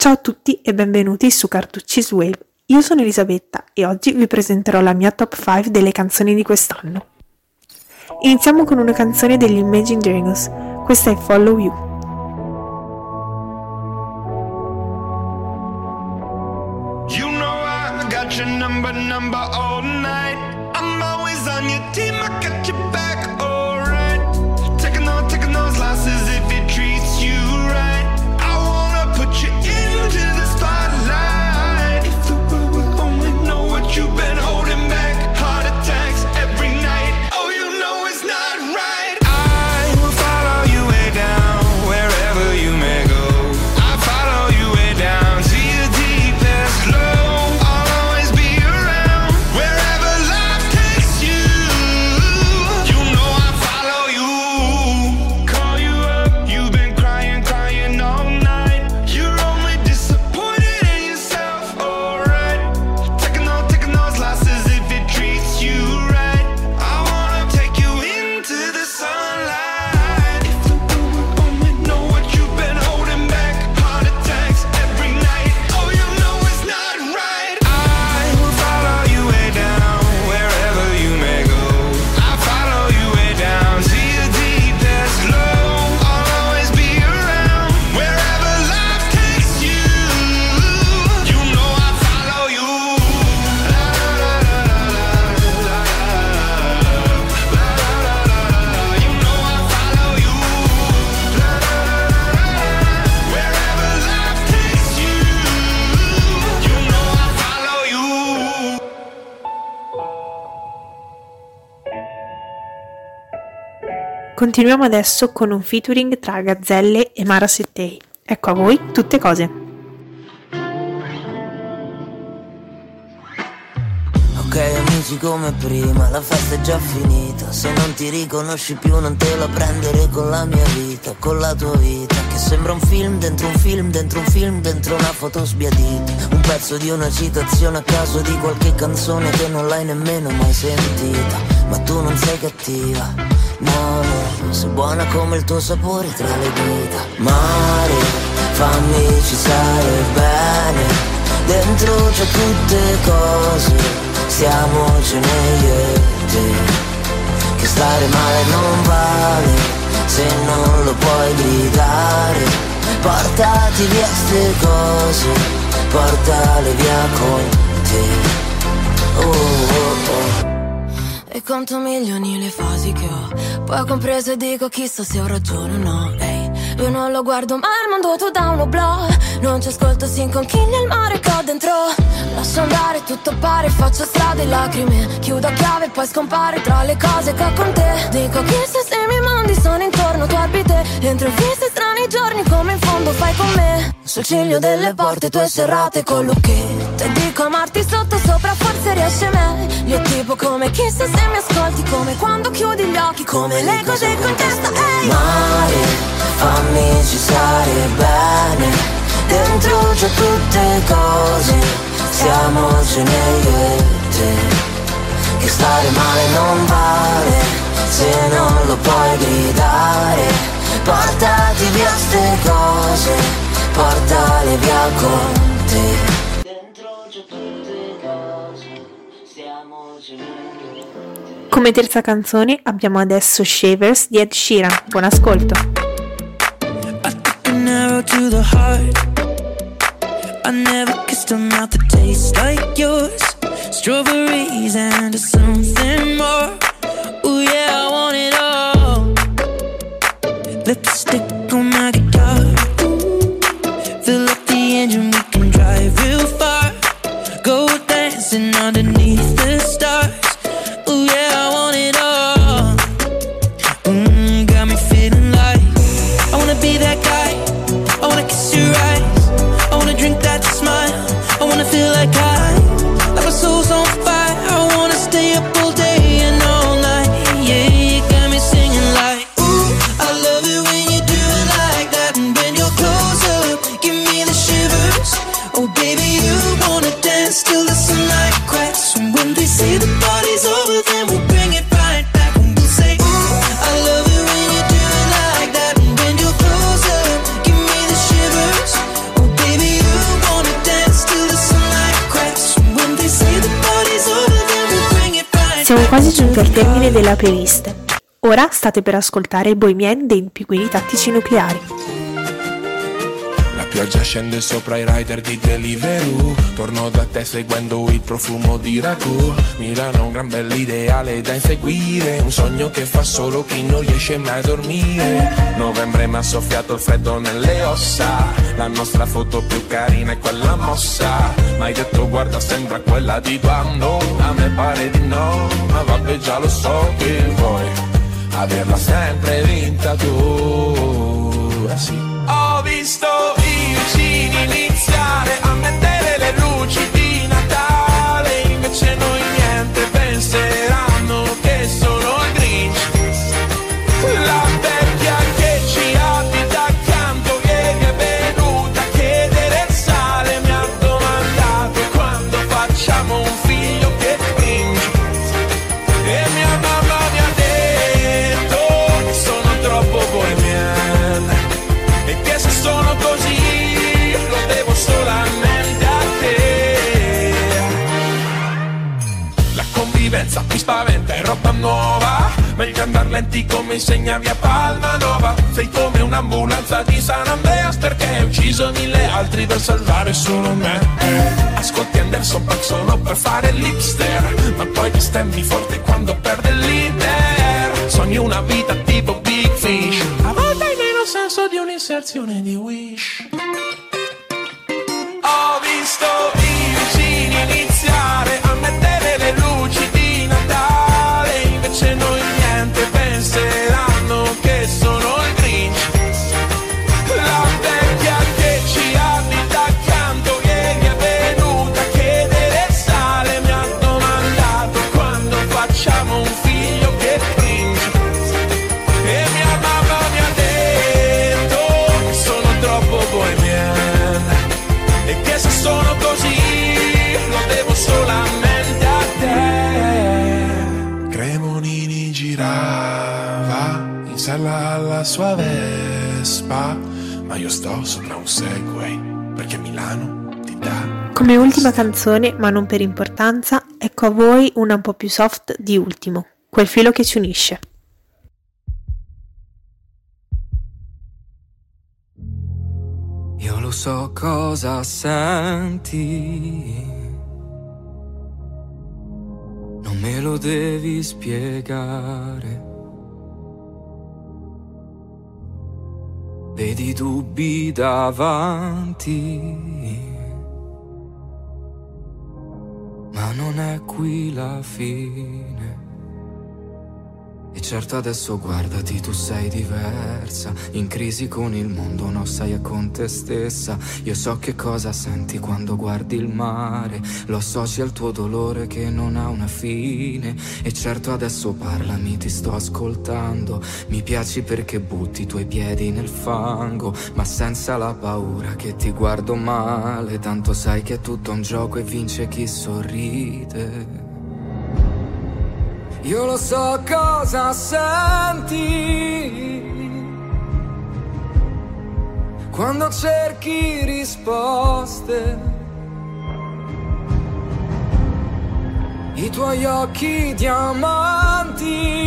Ciao a tutti e benvenuti su Cartucci's Wave. Io sono Elisabetta e oggi vi presenterò la mia top 5 delle canzoni di quest'anno. Iniziamo con una canzone degli Imagine Dragons. Questa è Follow You. Continuiamo adesso con un featuring tra Gazzelle e Mara Settei. Ecco a voi tutte cose. Ok amici come prima, la festa è già finita. Se non ti riconosci più non te la prendere con la mia vita Con la tua vita. Che sembra un film dentro un film dentro un film dentro una foto sbiadita. Un pezzo di una citazione a caso di qualche canzone che non l'hai nemmeno mai sentita. Ma tu non sei cattiva No, no, sei buona come il tuo sapore tra le dita. Mare, fammi ci stare bene. Dentro c'è tutte cose Stiamocene io e te. Che stare male non vale Se non lo puoi gridare. Portati via ste cose Portale via con te. Oh, oh, oh e conto milioni le fasi che ho. Poi compreso e dico chissà se ho ragione o no. Ehi, io non lo guardo ma il mondo tu da uno blog Non ci ascolto, si inconchiglia il mare che ho dentro. Lascio andare, tutto pare, faccio strade e lacrime. Chiudo a chiave e poi scompare tra le cose che ho con te. Dico chissà se mi mandi, sono intorno, tu abite. Entro in strani giorni come in fondo fai con me. Sul ciglio delle porte tue serrate con lucchette E dico amarti sotto sopra forse riesce meglio Io tipo come chissà se mi ascolti Come quando chiudi gli occhi Come le cose con testa hey. Mare, fammi ci stare bene. Dentro c'è tutte cose. Stiamocene io e te. Che stare male non vale Se non lo puoi gridare Portati via ste cose Portale via con te Dentro c'è tutte cose e te Come terza canzone abbiamo adesso Shavers di Ed Sheeran. Buon ascolto. I never kissed a mouth that tastes like yours. Strawberries and something more. Ooh, yeah, I want. Lipstick Siamo quasi giunti al termine della playlist. Ora state per ascoltare i Bohemian dei Pinguini Tattici Nucleari pioggia scende sopra i rider di Deliveroo. Torno da te seguendo il profumo di ragù. Milano è un gran bell'ideale da inseguire. Un sogno che fa solo chi non riesce mai a dormire. Novembre mi ha soffiato il freddo nelle ossa. La nostra foto più carina è quella mossa. Ma hai detto guarda sembra quella di quando A me pare di no Ma vabbè già lo so che vuoi Averla sempre vinta tu. Eh. Ho visto vicini iniziare a mettere Lenti come insegna via Palmanova. Sei come un'ambulanza di San Andreas perché hai ucciso mille altri per salvare solo me. Ascolti Anderson Paak solo per fare l'hipster. Ma poi ti stemmi forte quando perde l'Inter. Sogni una vita tipo Big Fish. A volte hai meno senso di un'inserzione di Wish Girava in sella alla sua Vespa, ma io sto sopra un Segway perché Milano ti dà. Come ultima canzone, ma non per importanza, ecco a voi una un po' più soft di ultimo, quel filo che ci unisce. Io lo so cosa senti. Me lo devi spiegare. Vedi dubbi davanti. Ma non è qui la fine. E certo adesso guardati, tu sei diversa, in crisi con il mondo, no sai è con te stessa. Io so che cosa senti quando guardi il mare, lo associ al tuo dolore che non ha una fine. E certo adesso parlami, ti sto ascoltando, mi piaci perché butti i tuoi piedi nel fango, ma senza la paura che ti guardo male, tanto sai che è tutto un gioco e vince chi sorride. Io lo so cosa senti quando cerchi risposte. I tuoi occhi diamanti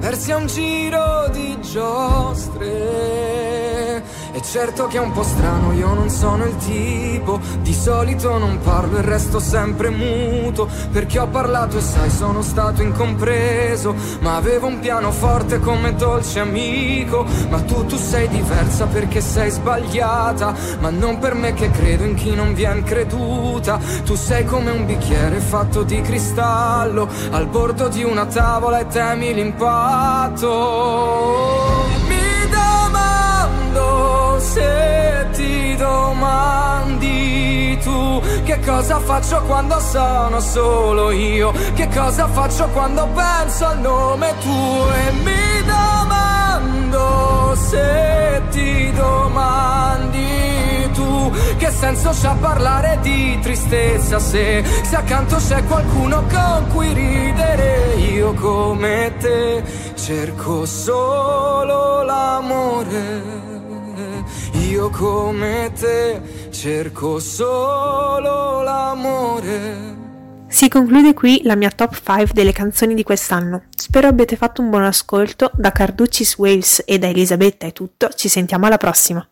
persi a un giro di giostre. E certo che è un po' strano, io non sono il tipo, di solito non parlo e resto sempre muto, perché ho parlato e sai sono stato incompreso, ma avevo un piano forte come dolce amico, ma tu tu sei diversa perché sei sbagliata, ma non per me che credo in chi non viene creduta, tu sei come un bicchiere fatto di cristallo, al bordo di una tavola e temi l'impatto. Mi domando se ti domandi tu che cosa faccio quando sono solo io, che cosa faccio quando penso al nome tuo e mi domando se ti domandi tu? Che senso c'ha parlare di tristezza se, se accanto c'è qualcuno con cui ridere? Io come te cerco solo l'amore come te cerco solo l'amore. Si conclude qui la mia top 5 delle canzoni di quest'anno. Spero abbiate fatto un buon ascolto. Da Carducci's Waves e da Elisabetta è tutto. Ci sentiamo alla prossima.